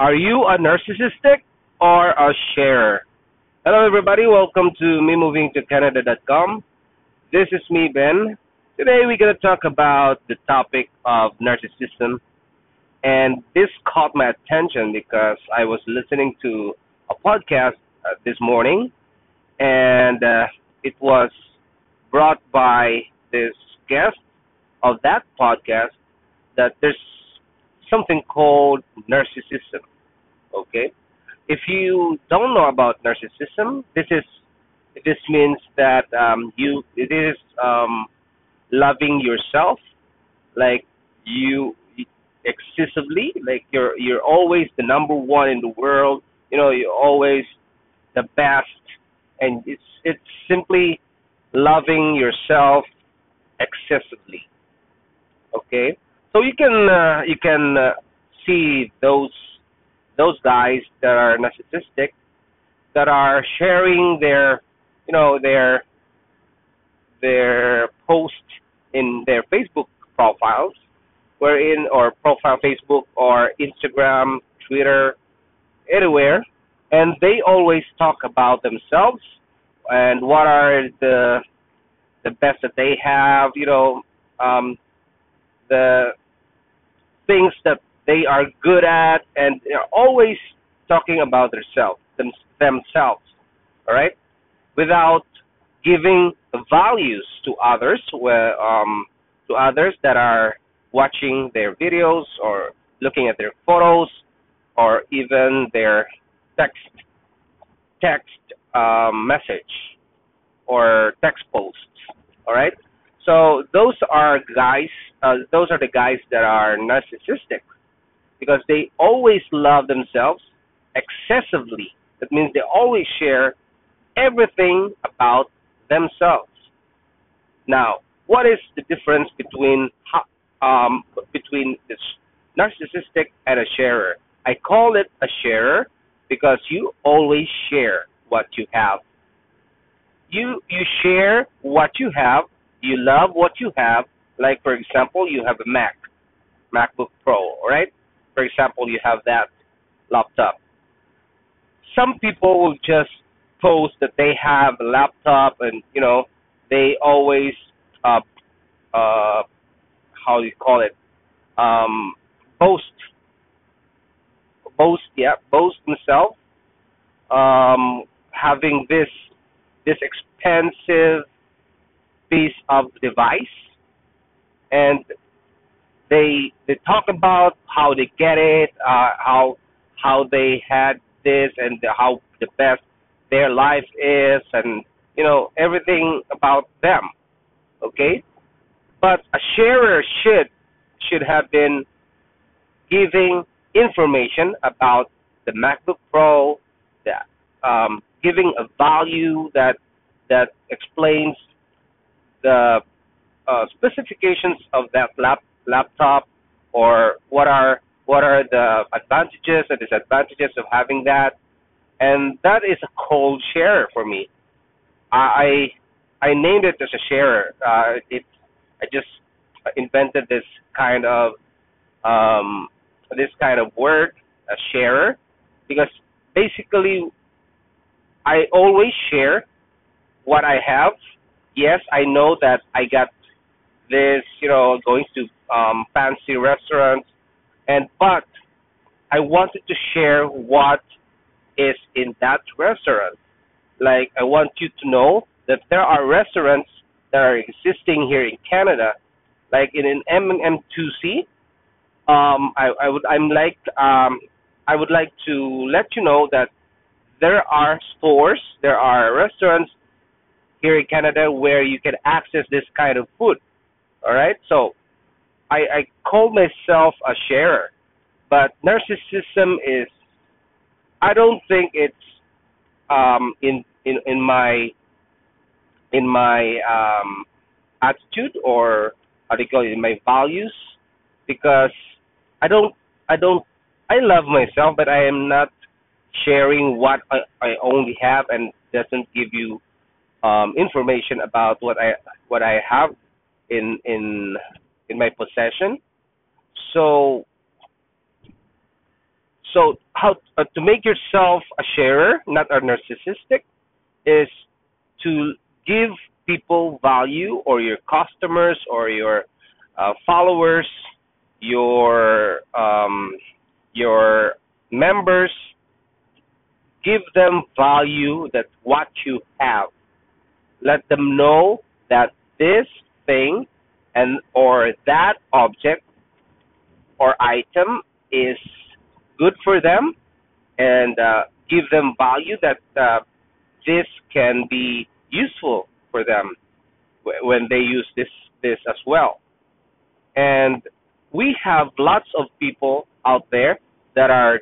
Are you a narcissistic or a sharer? Hello, everybody. Welcome to me moving to Canada.com. This is me, Ben. Today, we're going to talk about the topic of narcissism. And this caught my attention because I was listening to a podcast uh, this morning, and uh, it was brought by this guest of that podcast that there's something called narcissism. Okay, if you don't know about narcissism, this is this means that um, you it is um, loving yourself, like you excessively, like you're you're always the number one in the world. You know, you're always the best, and it's it's simply loving yourself excessively. Okay, so you can uh, you can uh, see those those guys that are narcissistic that are sharing their you know their their post in their Facebook profiles, wherein or profile Facebook or Instagram, Twitter, anywhere, and they always talk about themselves and what are the the best that they have, you know, um, the things that they are good at, and they're always talking about themselves, them, themselves, all right, without giving values to others, where, um, to others that are watching their videos or looking at their photos or even their text text um, message or text posts. All right. So those are guys. Uh, those are the guys that are narcissistic because they always love themselves excessively. That means they always share everything about themselves. Now, what is the difference between um, between this narcissistic and a sharer? I call it a sharer because you always share what you have. You you share what you have. You love what you have. Like for example, you have a Mac, MacBook Pro, right? for example, you have that laptop. Some people will just post that they have a laptop and, you know, they always, uh, uh, how do you call it, um, boast, boast, yeah, boast themselves, um, having this, this expensive piece of device and they they talk about how they get it, uh, how how they had this, and how the best their life is, and you know everything about them. Okay, but a sharer should should have been giving information about the MacBook Pro, that um, giving a value that that explains the uh, specifications of that lap, laptop or what are what are the advantages and disadvantages of having that. And that is a cold share for me. I i named it as a sharer. Uh it i just invented this kind of um this kind of word a sharer because basically i always share what i have. Yes i know that i got this you know going to um, fancy restaurants, and but I wanted to share what is in that restaurant. Like I want you to know that there are restaurants that are existing here in Canada, like in an MM2C. Um, I, I would I'm like um, I would like to let you know that there are stores, there are restaurants here in Canada where you can access this kind of food. All right, so I, I call myself a sharer, but narcissism is. I don't think it's um, in in in my in my um, attitude or how do you call it, in my values, because I don't I don't I love myself, but I am not sharing what I, I only have and doesn't give you um, information about what I what I have in in in my possession. So so how uh, to make yourself a sharer, not a narcissistic, is to give people value or your customers or your uh, followers, your um, your members, give them value that what you have. Let them know that this thing and or that object or item is good for them and uh, give them value that uh, this can be useful for them when they use this this as well. And we have lots of people out there that are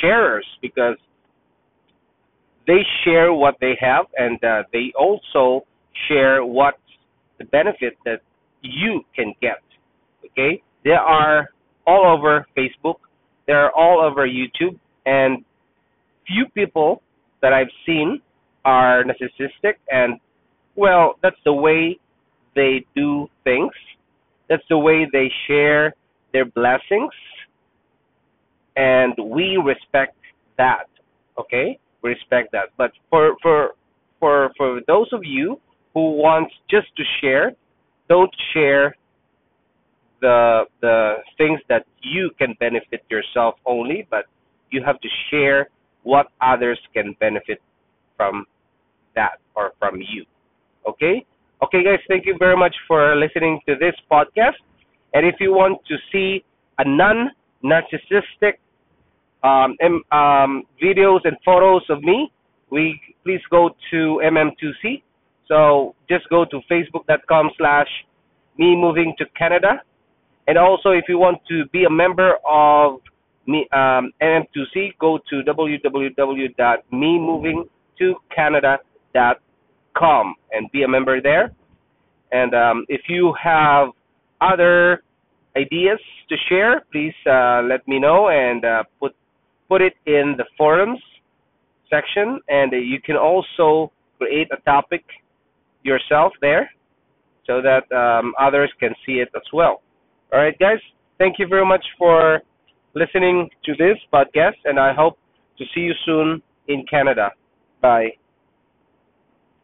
sharers because they share what they have and uh, they also share what the benefit that you can get. Okay, they are all over Facebook, they are all over YouTube, and few people that I've seen are narcissistic, and well, that's the way they do things. That's the way they share their blessings, and we respect that. Okay, we respect that. But for for for for those of you who wants just to share, don't share the the things that you can benefit yourself only, but you have to share what others can benefit from that or from you. Okay? Okay, guys, thank you very much for listening to this podcast. And if you want to see a non narcissistic um, um, videos and photos of me, we please go to MM2C. So just go to facebook.com slash me moving to Canada. And also, if you want to be a member of me um, MM2C, go to www.memovingtocanada.com and be a member there. And um, if you have other ideas to share, please uh, let me know and uh, put put it in the forums section. And uh, you can also create a topic yourself there so that um, others can see it as well. All right, guys. Thank you very much for listening to this podcast, and I hope to see you soon in Canada. Bye.